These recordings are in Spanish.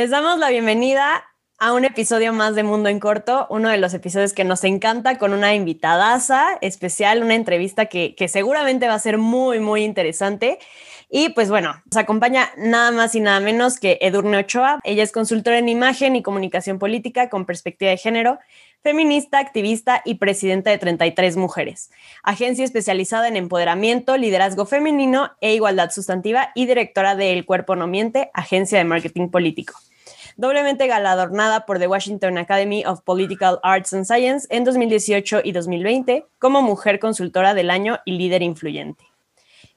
Les damos la bienvenida a un episodio más de Mundo en Corto, uno de los episodios que nos encanta con una invitadaza especial, una entrevista que, que seguramente va a ser muy, muy interesante. Y pues bueno, nos acompaña nada más y nada menos que Edurne Ochoa. Ella es consultora en imagen y comunicación política con perspectiva de género, feminista, activista y presidenta de 33 Mujeres, agencia especializada en empoderamiento, liderazgo femenino e igualdad sustantiva y directora de El Cuerpo No Miente, agencia de marketing político. Doblemente galardonada por The Washington Academy of Political Arts and Science en 2018 y 2020 como Mujer Consultora del Año y Líder Influyente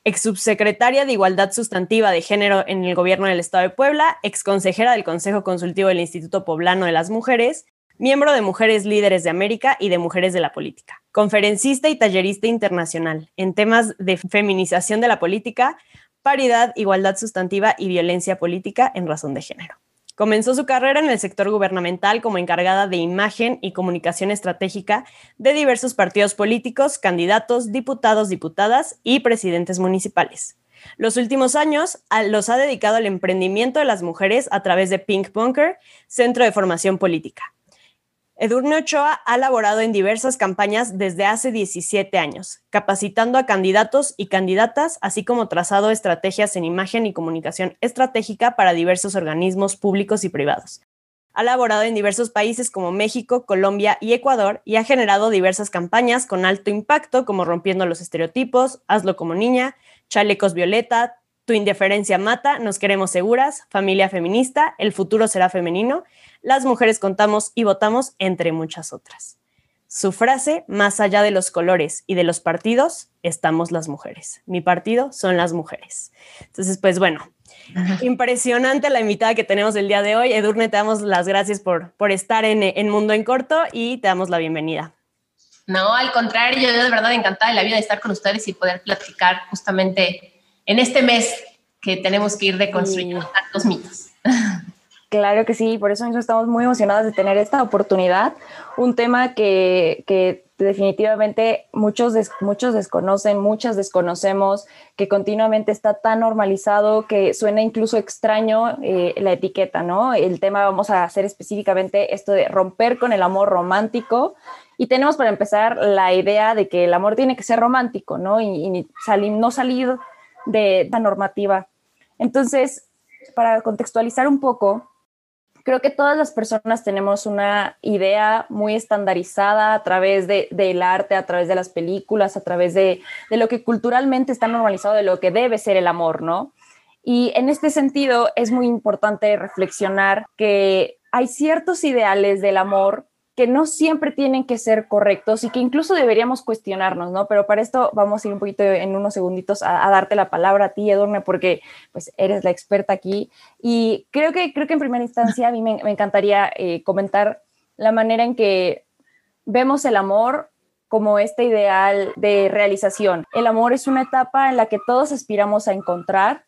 ex subsecretaria de Igualdad Sustantiva de Género en el Gobierno del Estado de Puebla, ex consejera del Consejo Consultivo del Instituto Poblano de las Mujeres, miembro de Mujeres Líderes de América y de Mujeres de la Política, conferencista y tallerista internacional en temas de feminización de la política, paridad, igualdad sustantiva y violencia política en razón de género. Comenzó su carrera en el sector gubernamental como encargada de imagen y comunicación estratégica de diversos partidos políticos, candidatos, diputados, diputadas y presidentes municipales. Los últimos años los ha dedicado al emprendimiento de las mujeres a través de Pink Bunker, Centro de Formación Política. Edurne Ochoa ha laborado en diversas campañas desde hace 17 años, capacitando a candidatos y candidatas, así como trazado estrategias en imagen y comunicación estratégica para diversos organismos públicos y privados. Ha laborado en diversos países como México, Colombia y Ecuador y ha generado diversas campañas con alto impacto como Rompiendo los Estereotipos, Hazlo como Niña, Chalecos Violeta, Tu Indiferencia Mata, Nos Queremos Seguras, Familia Feminista, El Futuro Será Femenino las mujeres contamos y votamos, entre muchas otras. Su frase, más allá de los colores y de los partidos, estamos las mujeres. Mi partido son las mujeres. Entonces, pues bueno, impresionante la invitada que tenemos el día de hoy. Edurne, te damos las gracias por, por estar en, en Mundo en Corto y te damos la bienvenida. No, al contrario, yo de verdad encantada de la vida de estar con ustedes y poder platicar justamente en este mes que tenemos que ir reconstruyendo tantos mitos. Claro que sí, por eso mismo estamos muy emocionadas de tener esta oportunidad, un tema que, que definitivamente muchos, muchos desconocen, muchas desconocemos, que continuamente está tan normalizado que suena incluso extraño eh, la etiqueta, ¿no? El tema vamos a hacer específicamente esto de romper con el amor romántico y tenemos para empezar la idea de que el amor tiene que ser romántico, ¿no? Y, y salir, no salir de esta normativa. Entonces, para contextualizar un poco, creo que todas las personas tenemos una idea muy estandarizada a través de, del arte, a través de las películas, a través de, de, lo que culturalmente está normalizado, de lo que debe ser el amor, ¿no? Y en este sentido es muy importante reflexionar que hay ciertos ideales del amor que no siempre tienen que ser correctos y que incluso deberíamos cuestionarnos, ¿no? Pero para esto vamos a ir un poquito en unos segunditos a, darte la palabra a ti, Edurne, porque pues eres la experta aquí. Y creo que, creo que en primera instancia a mí me, me encantaría eh, comentar la manera en que vemos el amor como este ideal de realización. El amor es una etapa en la que todos aspiramos a encontrar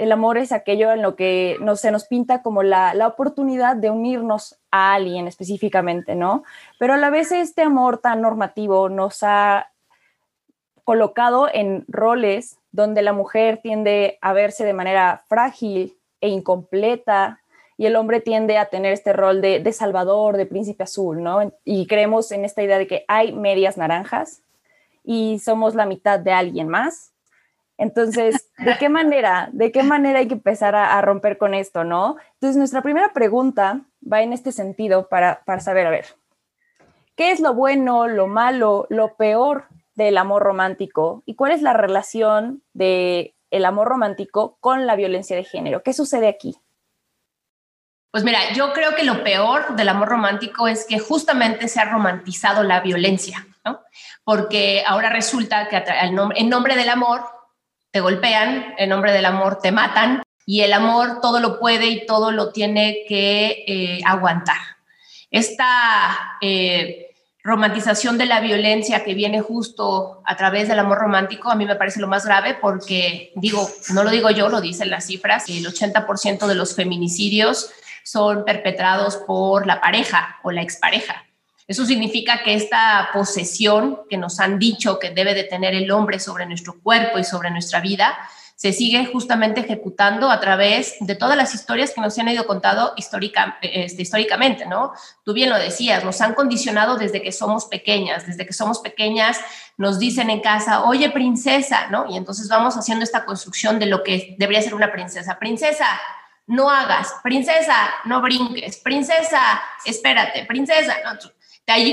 el amor es aquello en lo que no, se nos pinta como la, la, oportunidad de unirnos a alguien específicamente, ¿no? Pero a la vez este amor tan normativo nos ha colocado en roles donde la mujer tiende a verse de manera frágil e incompleta y el hombre tiende a tener este rol de, de salvador, de príncipe azul, ¿no? Y creemos en esta idea de que hay medias naranjas y somos la mitad de alguien más entonces, ¿de qué manera? ¿De qué manera hay que empezar a, romper con esto, no? Entonces, nuestra primera pregunta va en este sentido para, para saber, a ver, ¿qué es lo bueno, lo malo, lo peor del amor romántico? ¿Y cuál es la relación de el amor romántico con la violencia de género? ¿Qué sucede aquí? Pues mira, yo creo que lo peor del amor romántico es que justamente se ha romantizado la violencia, ¿no? Porque ahora resulta que en nombre del amor te golpean, en nombre del amor te matan y el amor todo lo puede y todo lo tiene que eh, aguantar. Esta eh, romantización de la violencia que viene justo a través del amor romántico a mí me parece lo más grave porque digo, no lo digo yo, lo dicen las cifras, el 80% de los feminicidios son perpetrados por la pareja o la expareja. Eso significa que esta posesión que nos han dicho que debe de tener el hombre sobre nuestro cuerpo y sobre nuestra vida se sigue justamente ejecutando a través de todas las historias que nos han ido histórica, este, históricamente, ¿no? Tú bien lo decías, nos han condicionado desde que somos pequeñas, desde que somos pequeñas nos dicen en casa, oye princesa, ¿no? Y entonces vamos haciendo esta construcción de lo que debería ser una princesa. Princesa, no hagas, princesa, no brinques, princesa, espérate, princesa, no,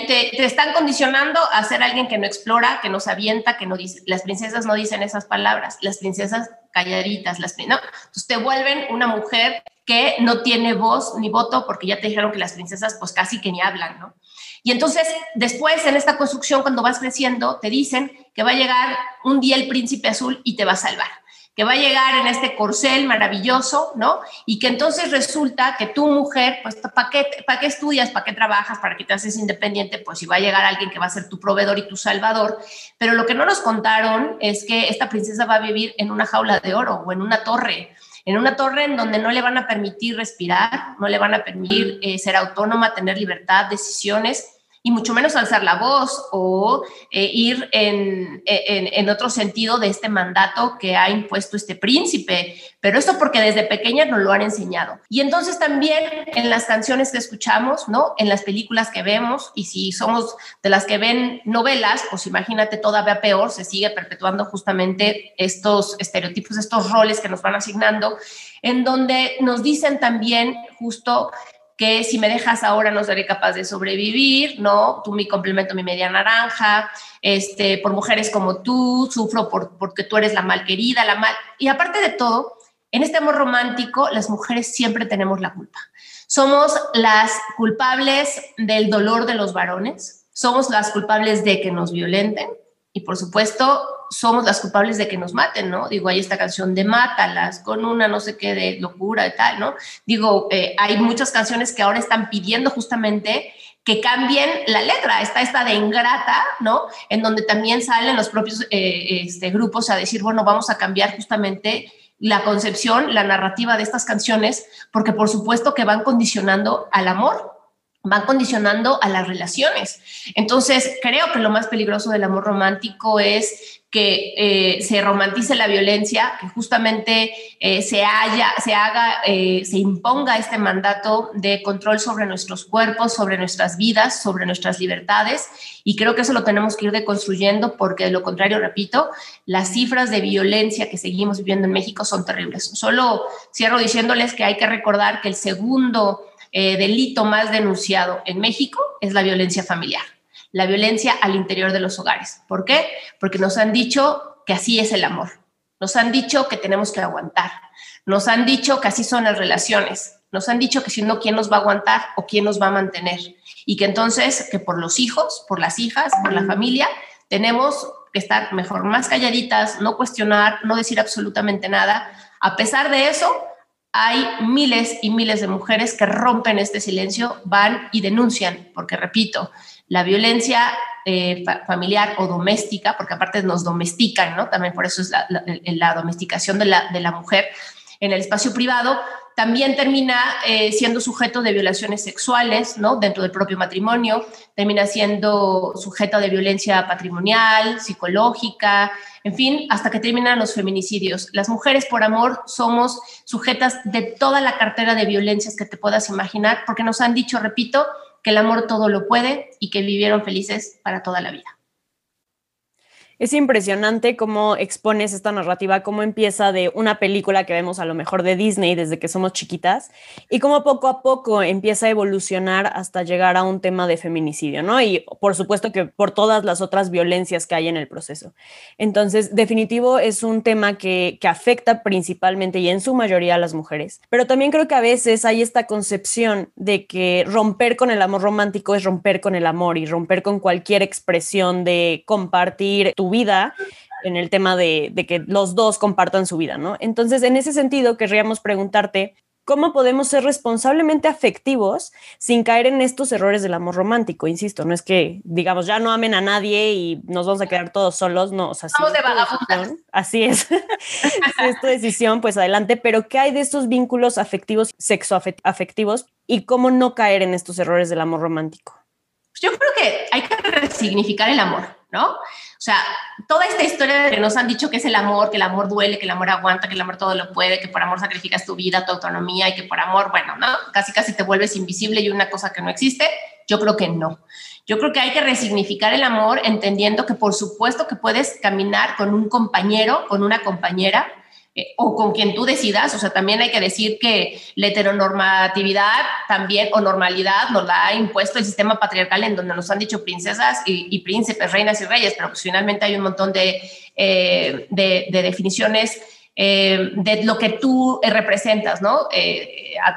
te, están condicionando a ser alguien que no explora, que no se avienta, que no dice. Las princesas no dicen esas palabras, las princesas calladitas, las ¿no? Entonces te vuelven una mujer que no tiene voz ni voto porque ya te dijeron que las princesas pues casi que ni hablan, ¿no? Y entonces después en esta construcción cuando vas creciendo te dicen que va a llegar un día el príncipe azul y te va a salvar que va a llegar en este corcel maravilloso, ¿no? Y que entonces resulta que tu mujer, pues, ¿para qué, ¿para qué estudias? ¿Para qué trabajas? ¿Para qué te haces independiente? Pues si va a llegar alguien que va a ser tu proveedor y tu salvador. Pero lo que no nos contaron es que esta princesa va a vivir en una jaula de oro o en una torre, en una torre en donde no le van a permitir respirar, no le van a permitir eh, ser autónoma, tener libertad, decisiones y mucho menos alzar la voz o eh, ir en, en, otro sentido de este mandato que ha impuesto este príncipe. Pero esto porque desde pequeña nos lo han enseñado. Y entonces también en las canciones que escuchamos, ¿no? En las películas que vemos, y si somos de las que ven novelas, pues imagínate todavía peor, se sigue perpetuando justamente estos estereotipos, estos roles que nos van asignando, en donde nos dicen también justo que si me dejas ahora no seré capaz de sobrevivir, ¿no? Tú mi complemento, mi media naranja, este, por mujeres como tú, sufro por, porque tú eres la mal querida, la mal... Y aparte de todo, en este amor romántico, las mujeres siempre tenemos la culpa. Somos las culpables del dolor de los varones, somos las culpables de que nos violenten y por supuesto somos las culpables de que nos maten, ¿no? Digo, hay esta canción de Mátalas, con una no sé qué de locura y tal, ¿no? Digo, eh, hay muchas canciones que ahora están pidiendo justamente que cambien la letra. Está esta de Ingrata, ¿no? En donde también salen los propios eh, este, grupos a decir, bueno, vamos a cambiar justamente la concepción, la narrativa de estas canciones, porque por supuesto que van condicionando al amor, van condicionando a las relaciones. Entonces, creo que lo más peligroso del amor romántico es que eh, se romantice la violencia, que justamente eh, se, haya, se haga, eh, se imponga este mandato de control sobre nuestros cuerpos, sobre nuestras vidas, sobre nuestras libertades. Y creo que eso lo tenemos que ir deconstruyendo porque de lo contrario, repito, las cifras de violencia que seguimos viviendo en México son terribles. Solo cierro diciéndoles que hay que recordar que el segundo delito más denunciado en México es la violencia familiar la violencia al interior de los hogares. ¿Por qué? Porque nos han dicho que así es el amor. Nos han dicho que tenemos que aguantar. Nos han dicho que así son las relaciones. Nos han dicho que si no, ¿quién nos va a aguantar o quién nos va a mantener? Y que entonces, que por los hijos, por las hijas, por la familia, tenemos que estar mejor más calladitas, no cuestionar, no decir absolutamente nada. A pesar de eso, hay miles y miles de mujeres que rompen este silencio, van y denuncian, porque repito, la violencia eh, familiar o doméstica, porque aparte nos domestican, ¿no? También por eso es la, domesticación de la, de la, mujer en el espacio privado, también termina eh, siendo sujeto de violaciones sexuales, ¿no? Dentro del propio matrimonio, termina siendo sujeto de violencia patrimonial, psicológica, en fin, hasta que terminan los feminicidios. Las mujeres por amor somos sujetas de toda la cartera de violencias que te puedas imaginar, porque nos han dicho, repito, que el amor todo lo puede y que vivieron felices para toda la vida. Es impresionante cómo expones esta narrativa, cómo empieza de una película que vemos a lo mejor de Disney desde que somos chiquitas y cómo poco a poco empieza a evolucionar hasta llegar a un tema de feminicidio, ¿no? Y por supuesto que por todas las otras violencias que hay en el proceso. Entonces, definitivo es un tema que, afecta principalmente y en su mayoría a las mujeres, pero también creo que a veces hay esta concepción de que romper con el amor romántico es romper con el amor y romper con cualquier expresión de compartir tu vida en el tema de, que los dos compartan su vida, ¿no? Entonces, en ese sentido, querríamos preguntarte, ¿cómo podemos ser responsablemente afectivos sin caer en estos errores del amor romántico? Insisto, no es que, digamos, ya no amen a nadie y nos vamos a quedar todos solos, no, o sea, de Así es, si es tu decisión, pues adelante, pero ¿qué hay de estos vínculos afectivos, sexoafectivos y cómo no caer en estos errores del amor romántico? Yo creo que hay que resignificar el amor ¿no? O sea, toda esta historia de que nos han dicho que es el amor, que el amor duele, que el amor aguanta, que el amor todo lo puede, que por amor sacrificas tu vida, tu autonomía y que por amor, bueno, ¿no? Casi casi te vuelves invisible y una cosa que no existe, yo creo que no. Yo creo que hay que resignificar el amor entendiendo que por supuesto que puedes caminar con un compañero, con una compañera, eh, o con quien tú decidas, o sea, también hay que decir que la heteronormatividad también o normalidad nos la ha impuesto el sistema patriarcal en donde nos han dicho princesas y, príncipes, reinas y reyes, pero pues finalmente hay un montón de, eh, de, definiciones eh, de lo que tú representas, ¿no?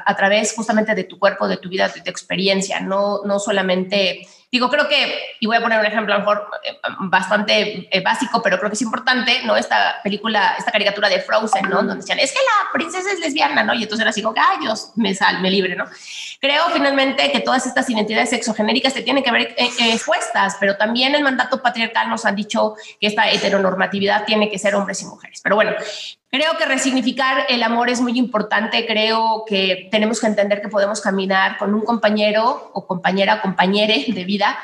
A, través justamente de tu cuerpo, de tu vida, de tu experiencia, no, no solamente Digo, creo que, y voy a poner un ejemplo a lo mejor eh, bastante eh, básico, pero creo que es importante, ¿no? Esta película, esta caricatura de Frozen, ¿no? Donde decían, es que la princesa es lesbiana, ¿no? Y entonces era así como, ay, Dios, me sal, me libre, ¿no? Creo finalmente que todas estas identidades sexogenéricas se tienen que ver eh, expuestas, pero también el mandato patriarcal nos han dicho que esta heteronormatividad tiene que ser hombres y mujeres. Pero bueno, Creo que resignificar el amor es muy importante. Creo que tenemos que entender que podemos caminar con un compañero o compañera o compañere de vida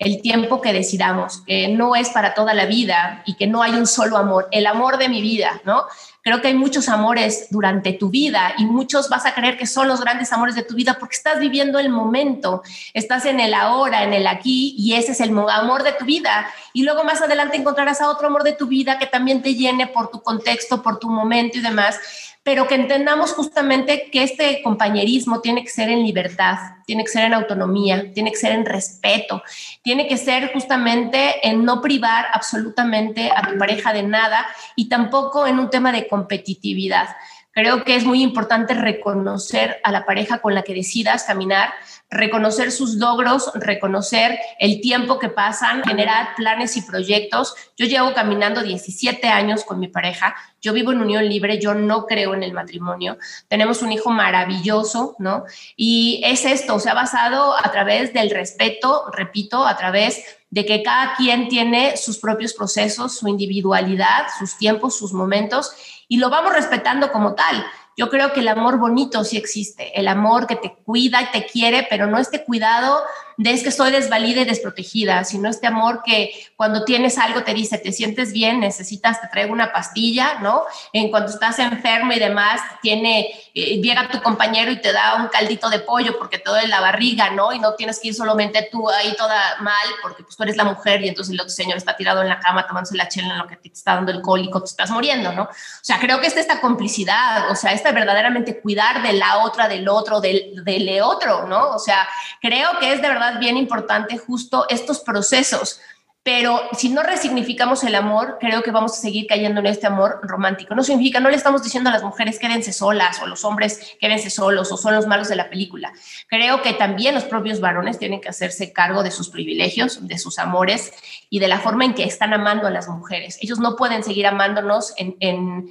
el tiempo que decidamos, que no es para toda la vida y que no hay un solo amor, el amor de mi vida, ¿no? Creo que hay muchos amores durante tu vida y muchos vas a creer que son los grandes amores de tu vida porque estás viviendo el momento, estás en el ahora, en el aquí y ese es el amor de tu vida. Y luego más adelante encontrarás a otro amor de tu vida que también te llene por tu contexto, por tu momento y demás pero que entendamos justamente que este compañerismo tiene que ser en libertad, tiene que ser en autonomía, tiene que ser en respeto, tiene que ser justamente en no privar absolutamente a tu pareja de nada y tampoco en un tema de competitividad. Creo que es muy importante reconocer a la pareja con la que decidas caminar, reconocer sus logros, reconocer el tiempo que pasan, generar planes y proyectos. Yo llevo caminando 17 años con mi pareja, yo vivo en unión libre, yo no creo en el matrimonio, tenemos un hijo maravilloso, ¿no? Y es esto, se ha basado a través del respeto, repito, a través de que cada quien tiene sus propios procesos, su individualidad, sus tiempos, sus momentos y lo vamos respetando como tal. Yo creo que el amor bonito sí existe, el amor que te cuida y te quiere, pero no este cuidado de es que estoy desvalida y desprotegida, sino este amor que cuando tienes algo te dice, te sientes bien, necesitas, te traigo una pastilla, ¿no? En cuanto estás enfermo y demás, tiene, eh, llega tu compañero y te da un caldito de pollo porque todo es la barriga, ¿no? Y no tienes que ir solamente tú ahí toda mal porque pues tú eres la mujer y entonces el otro señor está tirado en la cama tomándose la chela en lo que te está dando el cólico, te estás muriendo, ¿no? O sea, creo que es esta complicidad, o sea, esta verdaderamente cuidar de la otra, del otro, del, del otro, ¿no? O sea, creo que es de verdad bien importante justo estos procesos. Pero si no resignificamos el amor, creo que vamos a seguir cayendo en este amor romántico. No significa, no le estamos diciendo a las mujeres quédense solas o los hombres quédense solos o son los malos de la película. Creo que también los propios varones tienen que hacerse cargo de sus privilegios, de sus amores y de la forma en que están amando a las mujeres. Ellos no pueden seguir amándonos en,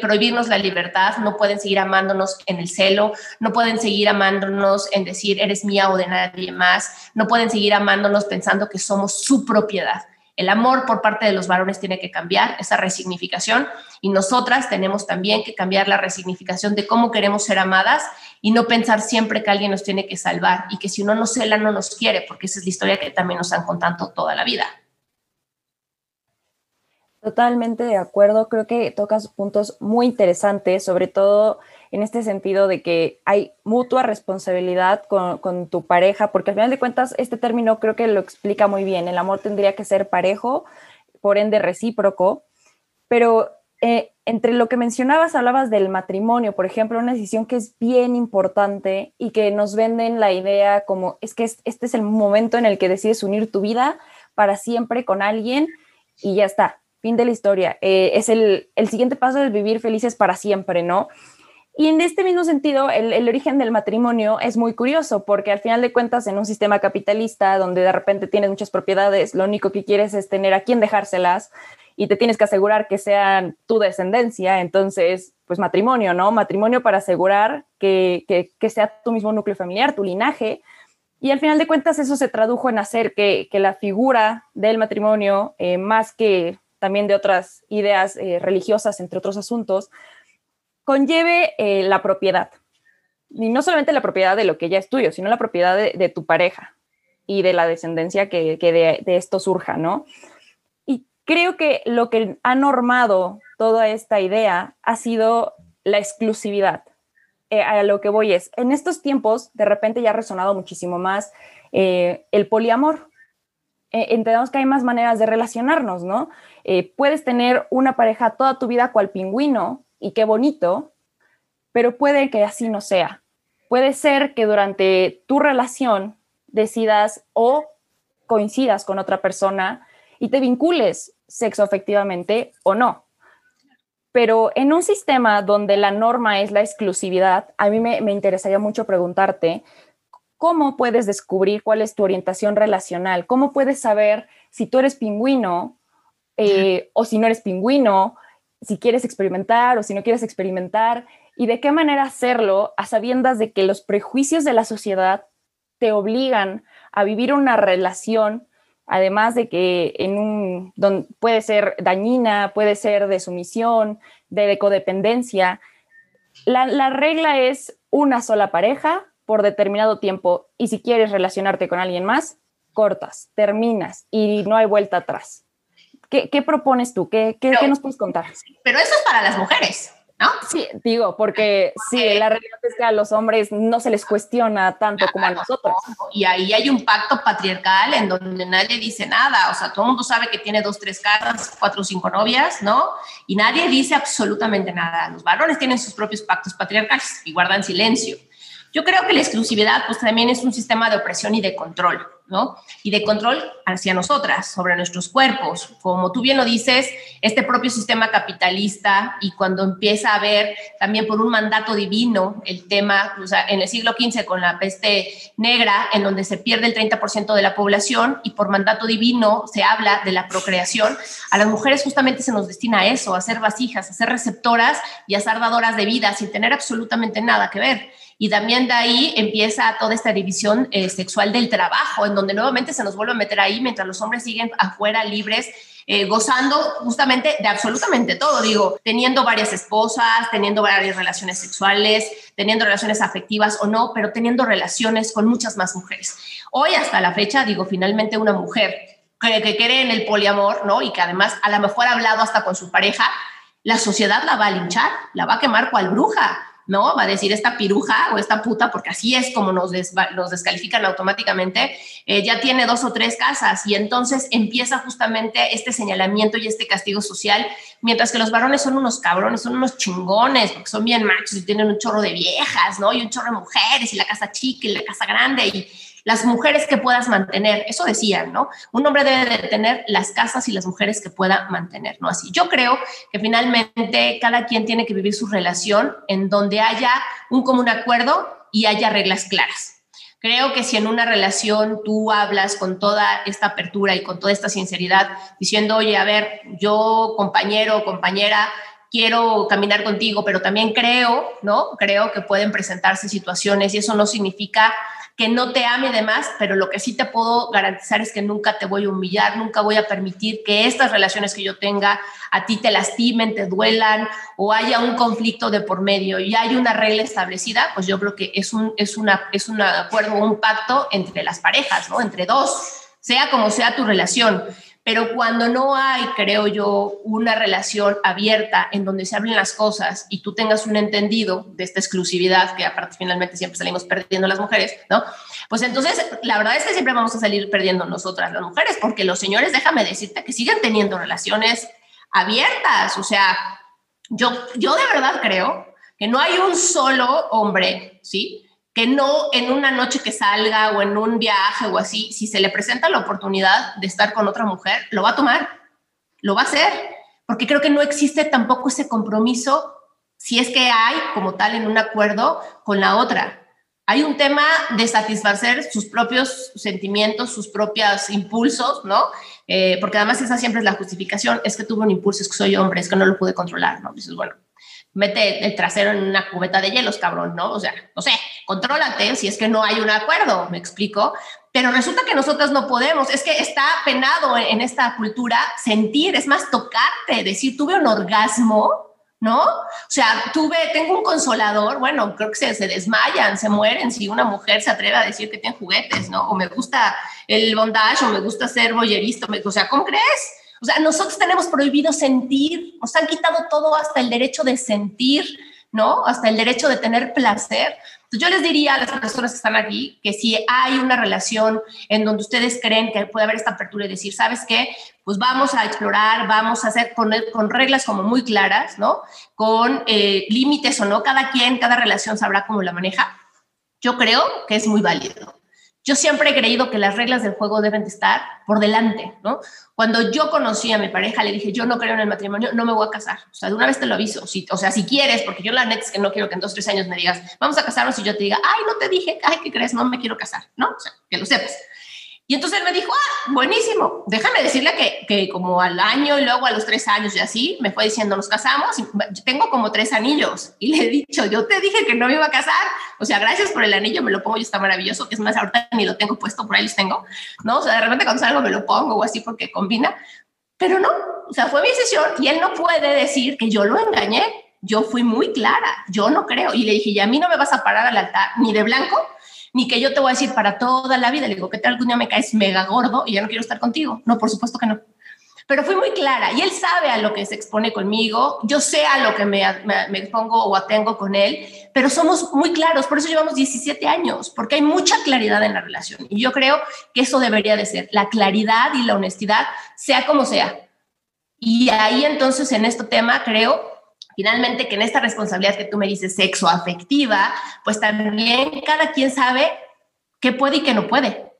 prohibirnos la libertad, no pueden seguir amándonos en el celo, no pueden seguir amándonos en decir eres mía o de nadie más, no pueden seguir amándonos pensando que somos su propiedad. El amor por parte de los varones tiene que cambiar, esa resignificación, y nosotras tenemos también que cambiar la resignificación de cómo queremos ser amadas y no pensar siempre que alguien nos tiene que salvar y que si uno nos cela no nos quiere, porque esa es la historia que también nos han contado toda la vida. Totalmente de acuerdo, creo que tocas puntos muy interesantes, sobre todo en este sentido de que hay mutua responsabilidad con, tu pareja, porque al final de cuentas este término creo que lo explica muy bien, el amor tendría que ser parejo, por ende recíproco, pero eh, entre lo que mencionabas, hablabas del matrimonio, por ejemplo, una decisión que es bien importante y que nos venden la idea como es que este es el momento en el que decides unir tu vida para siempre con alguien y ya está Fin de la historia. Eh, es el, siguiente paso de vivir felices para siempre, ¿no? Y en este mismo sentido, el, origen del matrimonio es muy curioso porque al final de cuentas en un sistema capitalista donde de repente tienes muchas propiedades, lo único que quieres es tener a quién dejárselas y te tienes que asegurar que sean tu descendencia, entonces, pues matrimonio, ¿no? Matrimonio para asegurar que, sea tu mismo núcleo familiar, tu linaje. Y al final de cuentas eso se tradujo en hacer que, la figura del matrimonio, eh, más que también de otras ideas eh, religiosas, entre otros asuntos, conlleve eh, la propiedad. Y no solamente la propiedad de lo que ya es tuyo, sino la propiedad de, tu pareja. y de la descendencia que, de, esto surja, ¿no? Y creo que lo que ha normado toda esta idea ha sido la exclusividad. Eh, a lo que voy es, en estos tiempos de repente ya ha resonado muchísimo más el poliamor. Eh, entendemos que hay más maneras de relacionarnos, ¿no? puedes tener una pareja toda tu vida cual pingüino y qué bonito, pero puede que así no sea. Puede ser que durante tu relación decidas o coincidas con otra persona y te vincules sexo efectivamente o no. Pero en un sistema donde la norma es la exclusividad, a mí me, interesaría mucho preguntarte, ¿cómo puedes descubrir cuál es tu orientación relacional? ¿Cómo puedes saber si tú eres pingüino eh, o si no eres pingüino? Si quieres experimentar o si no quieres experimentar. Y de qué manera hacerlo a sabiendas de que los prejuicios de la sociedad te obligan a vivir una relación además de que en un puede ser dañina, puede ser de sumisión, de codependencia. La, regla es una sola pareja por determinado tiempo y si quieres relacionarte con alguien más, cortas, terminas y no hay vuelta atrás. ¿Qué, qué propones tú? ¿Qué, qué, ¿Qué nos puedes contar? Pero eso es para las mujeres. ¿no? Sí, digo, porque sí, la realidad es que a los hombres no se les cuestiona tanto como a nosotros. Y ahí hay un pacto patriarcal en donde nadie dice nada, o sea, todo el mundo sabe que tiene dos, tres casas, cuatro o cinco novias, ¿no? Y nadie dice absolutamente nada. Los varones tienen sus propios pactos patriarcales y guardan silencio. Yo creo que la exclusividad, pues también es un sistema de opresión y de control. Y de control hacia nosotras, sobre nuestros cuerpos. Como tú bien lo dices, este propio sistema capitalista y cuando empieza a haber también por un mandato divino el tema, o sea, en el siglo XV con la peste negra, en donde se pierde el 30% de la población y por mandato divino se habla de la procreación, a las mujeres justamente se nos destina a eso, a ser vasijas, a ser receptoras y a ser dadoras de vida sin tener absolutamente nada que ver. Y también de ahí empieza toda esta división eh, sexual del trabajo, en donde nuevamente se nos vuelve a meter ahí mientras los hombres siguen afuera libres. Eh, gozando justamente de absolutamente todo, digo, teniendo varias esposas, teniendo varias relaciones sexuales, teniendo relaciones afectivas o no, pero teniendo relaciones con muchas más mujeres. Hoy hasta la fecha, digo, finalmente una mujer que, que cree en el poliamor, ¿no? Y que además a lo mejor ha hablado hasta con su pareja, la sociedad la va a linchar, la va a quemar cual bruja ¿no? Va a decir esta piruja o esta puta, porque así es como nos, descalifican automáticamente, eh, ya tiene dos o tres casas y entonces empieza justamente este señalamiento y este castigo social, mientras que los varones son unos cabrones, son unos chingones, porque son bien machos y tienen un chorro de viejas, ¿no? Y un chorro de mujeres y la casa chica y la casa grande y las mujeres que puedas mantener, eso decían, ¿no? Un hombre debe de tener las casas y las mujeres que pueda mantener, ¿no? Así, yo creo que finalmente cada quien tiene que vivir su relación en donde haya un común acuerdo y haya reglas claras. Creo que si en una relación tú hablas con toda esta apertura y con toda esta sinceridad, diciendo, oye, a ver, yo compañero o compañera, quiero caminar contigo, pero también creo, ¿no? Creo que pueden presentarse situaciones y eso no significa que no te ame de más, pero lo que sí te puedo garantizar es que nunca te voy a humillar, nunca voy a permitir que estas relaciones que yo tenga a ti te lastimen, te duelan o haya un conflicto de por medio y hay una regla establecida, pues yo creo que es un, es una, es un acuerdo, un pacto entre las parejas, ¿no? Entre dos, sea como sea tu relación. Pero cuando no hay, creo yo, una relación abierta en donde se hablen las cosas y tú tengas un entendido de esta exclusividad que aparte finalmente siempre salimos perdiendo las mujeres, ¿no? Pues entonces la verdad es que siempre vamos a salir perdiendo nosotras las mujeres porque los señores, déjame decirte que siguen teniendo relaciones abiertas, o sea, yo, yo de verdad creo que no hay un solo hombre, ¿sí? Que no en una noche que salga o en un viaje o así, si se le presenta la oportunidad de estar con otra mujer, lo va a tomar, lo va a hacer, porque creo que no existe tampoco ese compromiso, si es que hay como tal en un acuerdo con la otra. Hay un tema de satisfacer sus propios sentimientos, sus propios impulsos, ¿no? Eh, porque además esa siempre es la justificación, es que tuve un impulso, es que soy hombre, es que no lo pude controlar, ¿no? Dices, bueno, mete el trasero en una cubeta de hielos, cabrón, ¿no? O sea, no sé, contrólate si es que no hay un acuerdo, me explico. Pero resulta que nosotras no podemos, es que está penado en esta cultura sentir, es más, tocarte, decir, tuve un orgasmo, ¿no? O sea, tuve, tengo un consolador, bueno, creo que se, se, desmayan, se mueren si una mujer se atreve a decir que tiene juguetes, ¿no? O me gusta el bondage, o me gusta ser boyerista, o sea, ¿cómo crees? O sea, nosotros tenemos prohibido sentir, nos han quitado todo hasta el derecho de sentir, ¿no? Hasta el derecho de tener placer. Yo les diría a las personas que están aquí que si hay una relación en donde ustedes creen que puede haber esta apertura y decir, ¿sabes qué? Pues vamos a explorar, vamos a hacer poner con reglas como muy claras, ¿no? Con eh, límites o no, cada quien, cada relación sabrá cómo la maneja. Yo creo que es muy válido. Yo siempre he creído que las reglas del juego deben de estar por delante, ¿no? Cuando yo conocí a mi pareja, le dije, yo no creo en el matrimonio, no me voy a casar. O sea, de una vez te lo aviso. Si, o sea, si quieres, porque yo la neta es que no quiero que en dos, tres años me digas, vamos a casarnos y yo te diga, ay, no te dije, ay, ¿qué crees? No me quiero casar, ¿no? O sea, que lo sepas. Y entonces él me dijo, ah, buenísimo, déjame decirle que, que, como al año y luego a los tres años y así, me fue diciendo, nos casamos, y tengo como tres anillos. Y le he dicho, yo te dije que no me iba a casar. O sea, gracias por el anillo, me lo pongo y está maravilloso, que es más, ahorita ni lo tengo puesto, por ahí los tengo, ¿no? O sea, de repente cuando salgo me lo pongo o así porque combina. Pero no, o sea, fue mi decisión y él no puede decir que yo lo engañé. Yo fui muy clara, yo no creo. Y le dije, y a mí no me vas a parar al altar ni de blanco ni que yo te voy a decir para toda la vida, le digo, que tal algún día me caes mega gordo y ya no quiero estar contigo. No, por supuesto que no. Pero fui muy clara y él sabe a lo que se expone conmigo, yo sé a lo que me, me, expongo o atengo con él, pero somos muy claros, por eso llevamos 17 años, porque hay mucha claridad en la relación y yo creo que eso debería de ser, la claridad y la honestidad, sea como sea. Y ahí entonces en este tema creo finalmente que en esta responsabilidad que tú me dices sexo afectiva, pues también cada quien sabe qué puede y qué no puede.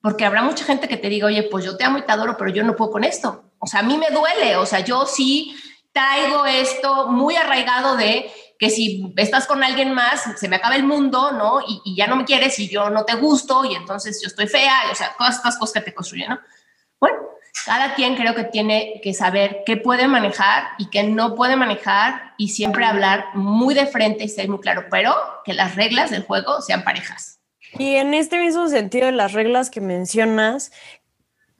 Porque habrá mucha gente que te diga, oye, pues yo te amo y te adoro, pero yo no puedo con esto. O sea, a mí me duele, o sea, yo sí traigo esto muy arraigado de que si estás con alguien más, se me acaba el mundo, ¿no? Y, y, ya no me quieres y yo no te gusto y entonces yo estoy fea, o sea, todas estas cosas que te construyen, ¿no? Bueno, cada quien creo que tiene que saber qué puede manejar y qué no puede manejar y siempre hablar muy de frente y ser muy claro, pero que las reglas del juego sean parejas. Y en este mismo sentido las reglas que mencionas,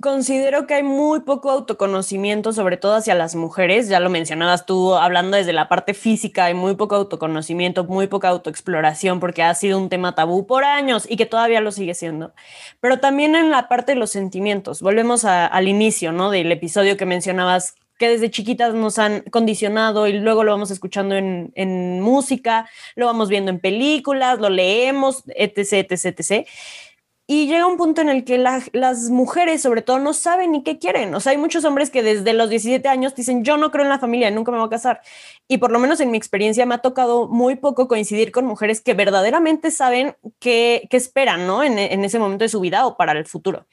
Considero que hay muy poco autoconocimiento, sobre todo hacia las mujeres. Ya lo mencionabas tú, hablando desde la parte física, hay muy poco autoconocimiento, muy poca autoexploración, porque ha sido un tema tabú por años y que todavía lo sigue siendo. Pero también en la parte de los sentimientos. Volvemos al inicio, ¿no? Del episodio que mencionabas que desde chiquitas nos han condicionado y luego lo vamos escuchando en, en música, lo vamos viendo en películas, lo leemos, etc., etc., etc. Y llega un punto en el que las mujeres, sobre todo, no saben ni qué quieren. O sea, hay muchos hombres que desde los 17 años dicen, yo no creo en la familia, nunca me voy a casar. Y por lo menos en mi experiencia me ha tocado muy poco coincidir con mujeres que verdaderamente saben qué, esperan, ¿no? En, en, ese momento de su vida o para el futuro.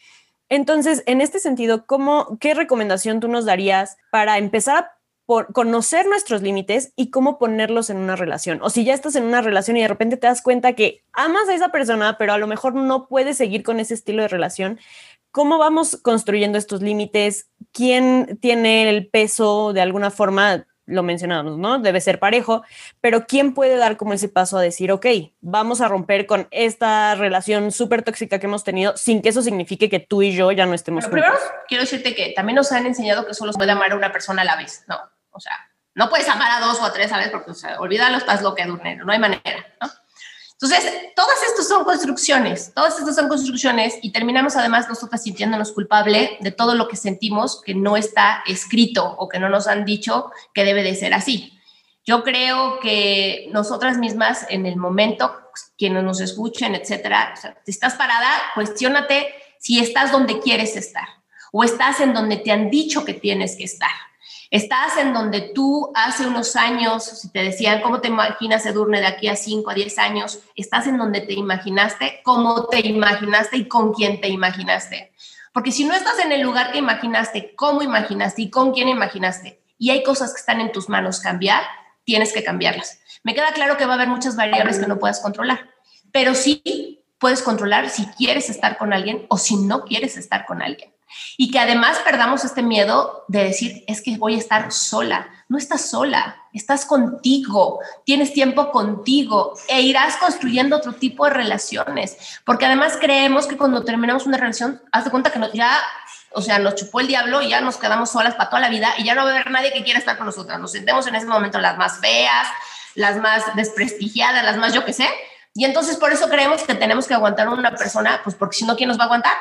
Entonces, en este sentido, ¿cómo, ¿qué recomendación tú nos darías para empezar a por conocer nuestros límites y cómo ponerlos en una relación. O si ya estás en una relación y de repente te das cuenta que amas a esa persona, pero a lo mejor no puedes seguir con ese estilo de relación, ¿cómo vamos construyendo estos límites? ¿Quién tiene el peso de alguna forma? Lo mencionamos, ¿no? Debe ser parejo, pero ¿quién puede dar como ese paso a decir, ok, vamos a romper con esta relación súper tóxica que hemos tenido sin que eso signifique que tú y yo ya no estemos juntos? Primero, quiero decirte que también nos han enseñado que solo se puede amar a una persona a la vez, ¿no? O sea, no puedes amar a dos o a tres a veces porque, o sea, olvídalo, estás lo que durne, no hay manera, ¿no? Entonces, todas estas son construcciones, todas estas son construcciones y terminamos además nosotras sintiéndonos culpable de todo lo que sentimos que no está escrito o que no nos han dicho que debe de ser así. Yo creo que nosotras mismas en el momento, quienes nos escuchen, etcétera, si estás parada, cuestionate si estás donde quieres estar o estás en donde te han dicho que tienes que estar. Estás en donde tú hace unos años, si te decían cómo te imaginas Edurne de aquí a 5 a 10 años, estás en donde te imaginaste, cómo te imaginaste y con quién te imaginaste. Porque si no estás en el lugar que imaginaste, cómo imaginaste y con quién imaginaste, y hay cosas que están en tus manos cambiar, tienes que cambiarlas. Me queda claro que va a haber muchas variables que no puedas controlar, pero sí puedes controlar si quieres estar con alguien o si no quieres estar con alguien. Y que además perdamos este miedo de decir, es que voy a estar sola. No estás sola, estás contigo, tienes tiempo contigo e irás construyendo otro tipo de relaciones. Porque además creemos que cuando terminamos una relación, haz de cuenta que ya o sea, nos chupó el diablo y ya nos quedamos solas para toda la vida y ya no va a haber nadie que quiera estar con nosotras. Nos sentemos en ese momento las más feas, las más desprestigiadas, las más yo qué sé. Y entonces por eso creemos que tenemos que aguantar una persona, pues porque si no, ¿quién nos va a aguantar?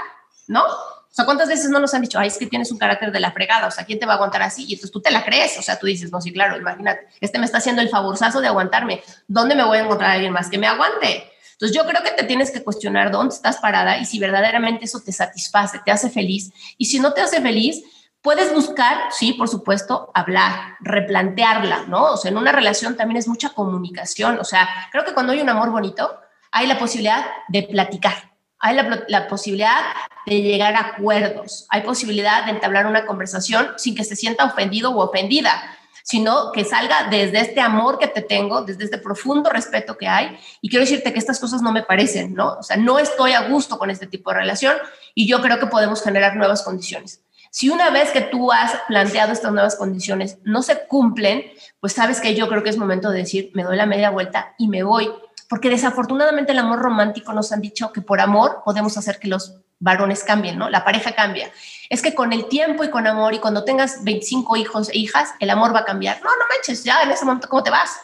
¿No? O sea, ¿cuántas veces no nos han dicho, ay, es que tienes un carácter de la fregada? O sea, ¿quién te va a aguantar así? Y entonces tú te la crees. O sea, tú dices, no, sí, claro, imagínate, este me está haciendo el favorzazo de aguantarme. ¿Dónde me voy a encontrar a alguien más que me aguante? Entonces yo creo que te tienes que cuestionar dónde estás parada y si verdaderamente eso te satisface, te hace feliz. Y si no te hace feliz, puedes buscar, sí, por supuesto, hablar, replantearla, ¿no? O sea, en una relación también es mucha comunicación. O sea, creo que cuando hay un amor bonito, hay la posibilidad de platicar, hay la, posibilidad de llegar a acuerdos, hay posibilidad de entablar una conversación sin que se sienta ofendido o ofendida sino que salga desde este amor que te tengo, desde este profundo respeto que hay. Y quiero decirte que estas cosas no me parecen, ¿no? O sea, no estoy a gusto con este tipo de relación y yo creo que podemos generar nuevas condiciones. Si una vez que tú has planteado estas nuevas condiciones no se cumplen, pues sabes que yo creo que es momento de decir, me doy la media vuelta y me voy. Porque desafortunadamente el amor romántico nos han dicho que por amor podemos hacer que los varones cambien, ¿no? La pareja cambia. Es que con el tiempo y con amor y cuando tengas 25 hijos e hijas, el amor va a cambiar. No, no manches, ya en ese momento, ¿cómo te vas?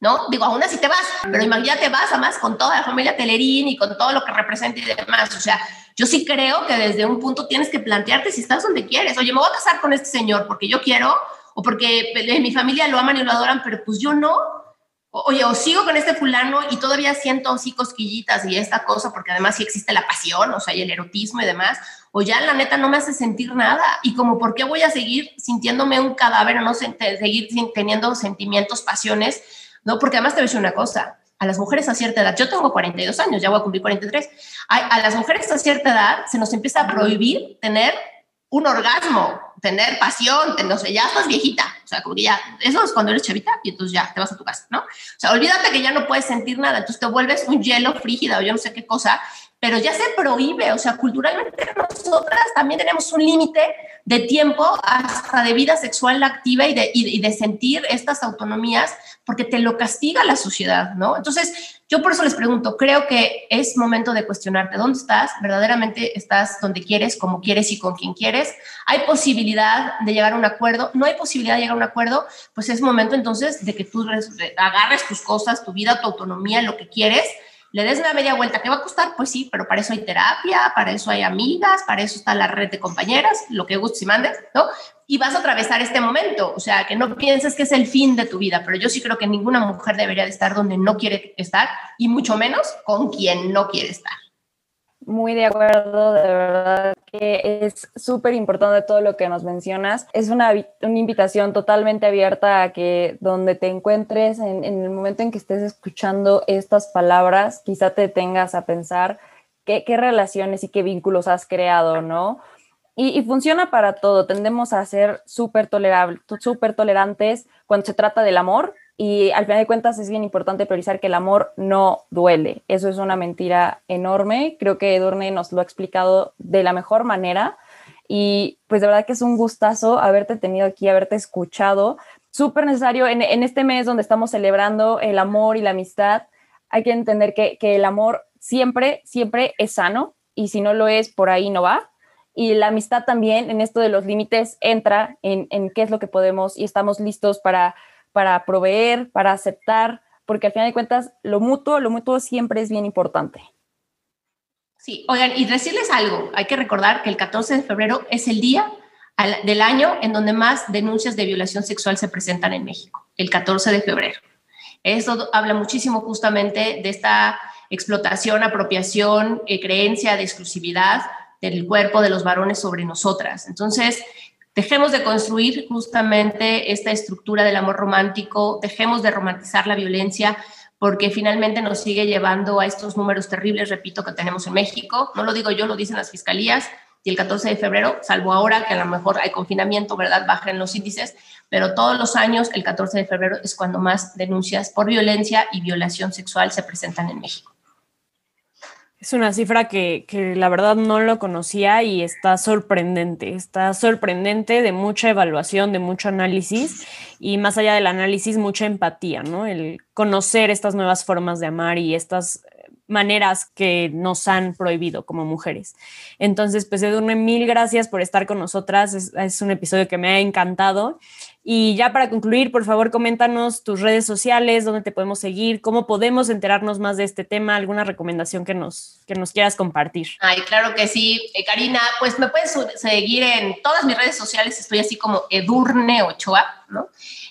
¿No? Digo, aún así te vas, pero imagínate, vas además con toda la familia Telerín y con todo lo que representa y demás. O sea, yo sí creo que desde un punto tienes que plantearte si estás donde quieres. Oye, me voy a casar con este señor porque yo quiero o porque mi familia lo aman y lo adoran, pero pues yo no oye, o sigo con este fulano y todavía siento así cosquillitas y esta cosa, porque además sí existe la pasión, o sea, y el erotismo y demás, o ya la neta no me hace sentir nada. Y como, ¿por qué voy a seguir sintiéndome un cadáver o no seguir teniendo sentimientos, pasiones? No, porque además te voy a decir una cosa. A las mujeres a cierta edad, yo tengo 42 años, ya voy a cumplir 43, a, a las mujeres a cierta edad se nos empieza a prohibir tener un orgasmo, tener pasión, no sé, ya estás viejita, o sea, como que ya, eso es cuando eres chavita y entonces ya te vas a tu casa, ¿no? O sea, olvídate que ya no puedes sentir nada, entonces te vuelves un hielo frígida o yo no sé qué cosa, pero ya se prohíbe, o sea, culturalmente nosotras también tenemos un límite de tiempo hasta de vida sexual activa y de, y de sentir estas autonomías porque te lo castiga la sociedad, ¿no? Entonces, yo por eso les pregunto, creo que es momento de cuestionarte dónde estás, verdaderamente estás donde quieres, como quieres y con quien quieres. Hay posibilidad de llegar a un acuerdo, no hay posibilidad de llegar a un acuerdo, pues es momento entonces de que tú agarres tus cosas, tu vida, tu autonomía, lo que quieres le des una media vuelta. ¿Qué va a costar? Pues sí, pero para eso hay terapia, para eso hay amigas, para eso está la red de compañeras, lo que gustes y mandes, ¿no? Y vas a atravesar este momento, o sea, que no pienses que es el fin de tu vida, pero yo sí creo que ninguna mujer debería de estar donde no quiere estar y mucho menos con quien no quiere estar. Muy de acuerdo, de verdad que es súper importante todo lo que nos mencionas. Es una, una, invitación totalmente abierta a que donde te encuentres, en, en, el momento en que estés escuchando estas palabras, quizá te tengas a pensar qué, qué relaciones y qué vínculos has creado, ¿no? Y, y funciona para todo. Tendemos a ser súper tolerantes cuando se trata del amor, y al final de cuentas es bien importante priorizar que el amor no duele. Eso es una mentira enorme. Creo que Edurne nos lo ha explicado de la mejor manera. Y pues de verdad que es un gustazo haberte tenido aquí, haberte escuchado. Súper necesario en, en, este mes donde estamos celebrando el amor y la amistad. Hay que entender que, que el amor siempre, siempre es sano. Y si no lo es, por ahí no va. Y la amistad también en esto de los límites entra en, en qué es lo que podemos y estamos listos para para proveer, para aceptar, porque al final de cuentas lo mutuo, lo mutuo siempre es bien importante. Sí, oigan, y decirles algo, hay que recordar que el 14 de febrero es el día del año en donde más denuncias de violación sexual se presentan en México, el 14 de febrero. Eso habla muchísimo justamente de esta explotación, apropiación, eh, creencia de exclusividad del cuerpo de los varones sobre nosotras. Entonces, Dejemos de construir justamente esta estructura del amor romántico, dejemos de romantizar la violencia, porque finalmente nos sigue llevando a estos números terribles, repito, que tenemos en México. No lo digo yo, lo dicen las fiscalías. Y el 14 de febrero, salvo ahora que a lo mejor hay confinamiento, ¿verdad? Bajan los índices, pero todos los años, el 14 de febrero es cuando más denuncias por violencia y violación sexual se presentan en México. Es una cifra que, la verdad no lo conocía y está sorprendente, está sorprendente de mucha evaluación, de mucho análisis y más allá del análisis, mucha empatía, ¿no? El conocer estas nuevas formas de amar y estas maneras que nos han prohibido como mujeres. Entonces, pues Edurne, mil gracias por estar con nosotras. Es, un episodio que me ha encantado. Y ya para concluir, por favor, coméntanos tus redes sociales, dónde te podemos seguir, cómo podemos enterarnos más de este tema, alguna recomendación que nos, que nos quieras compartir. Ay, claro que sí. Eh, Karina, pues me puedes seguir en todas mis redes sociales, estoy así como Edurne Ochoa, ¿no?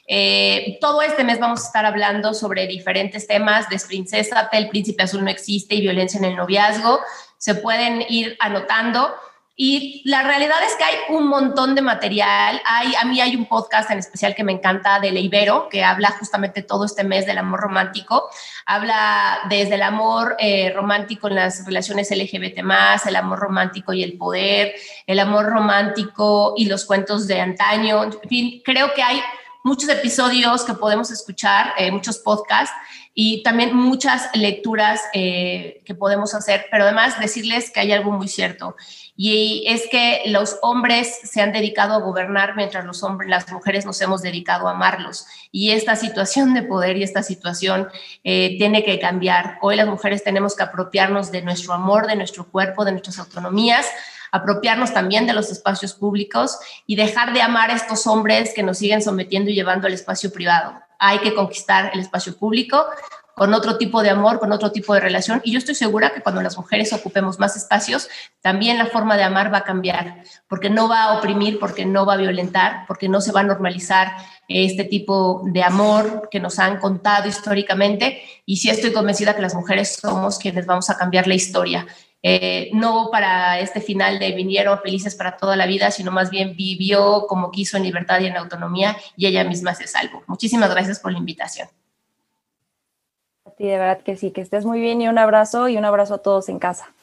Eh, todo este mes vamos a estar hablando sobre diferentes temas, de Princesa, El Príncipe Azul no existe y violencia en el noviazgo. Se pueden ir anotando. Y la realidad es que hay un montón de material. Hay, a mí hay un podcast en especial que me encanta de Leibero, que habla justamente todo este mes del amor romántico. Habla desde el amor eh, romántico en las relaciones LGBT, el amor romántico y el poder, el amor romántico y los cuentos de antaño. En fin, creo que hay muchos episodios que podemos escuchar, eh, muchos podcasts y también muchas lecturas eh, que podemos hacer, pero además decirles que hay algo muy cierto y es que los hombres se han dedicado a gobernar mientras los hombres, las mujeres nos hemos dedicado a amarlos y esta situación de poder y esta situación eh, tiene que cambiar. Hoy las mujeres tenemos que apropiarnos de nuestro amor, de nuestro cuerpo, de nuestras autonomías apropiarnos también de los espacios públicos y dejar de amar a estos hombres que nos siguen sometiendo y llevando al espacio privado. Hay que conquistar el espacio público con otro tipo de amor, con otro tipo de relación. Y yo estoy segura que cuando las mujeres ocupemos más espacios, también la forma de amar va a cambiar, porque no va a oprimir, porque no va a violentar, porque no se va a normalizar este tipo de amor que nos han contado históricamente. Y sí estoy convencida que las mujeres somos quienes vamos a cambiar la historia eh, no para este final de vinieron felices para toda la vida, sino más bien vivió como quiso en libertad y en autonomía y ella misma se salvó. Muchísimas gracias por la invitación. A ti de verdad que sí, que estés muy bien y un abrazo y un abrazo a todos en casa.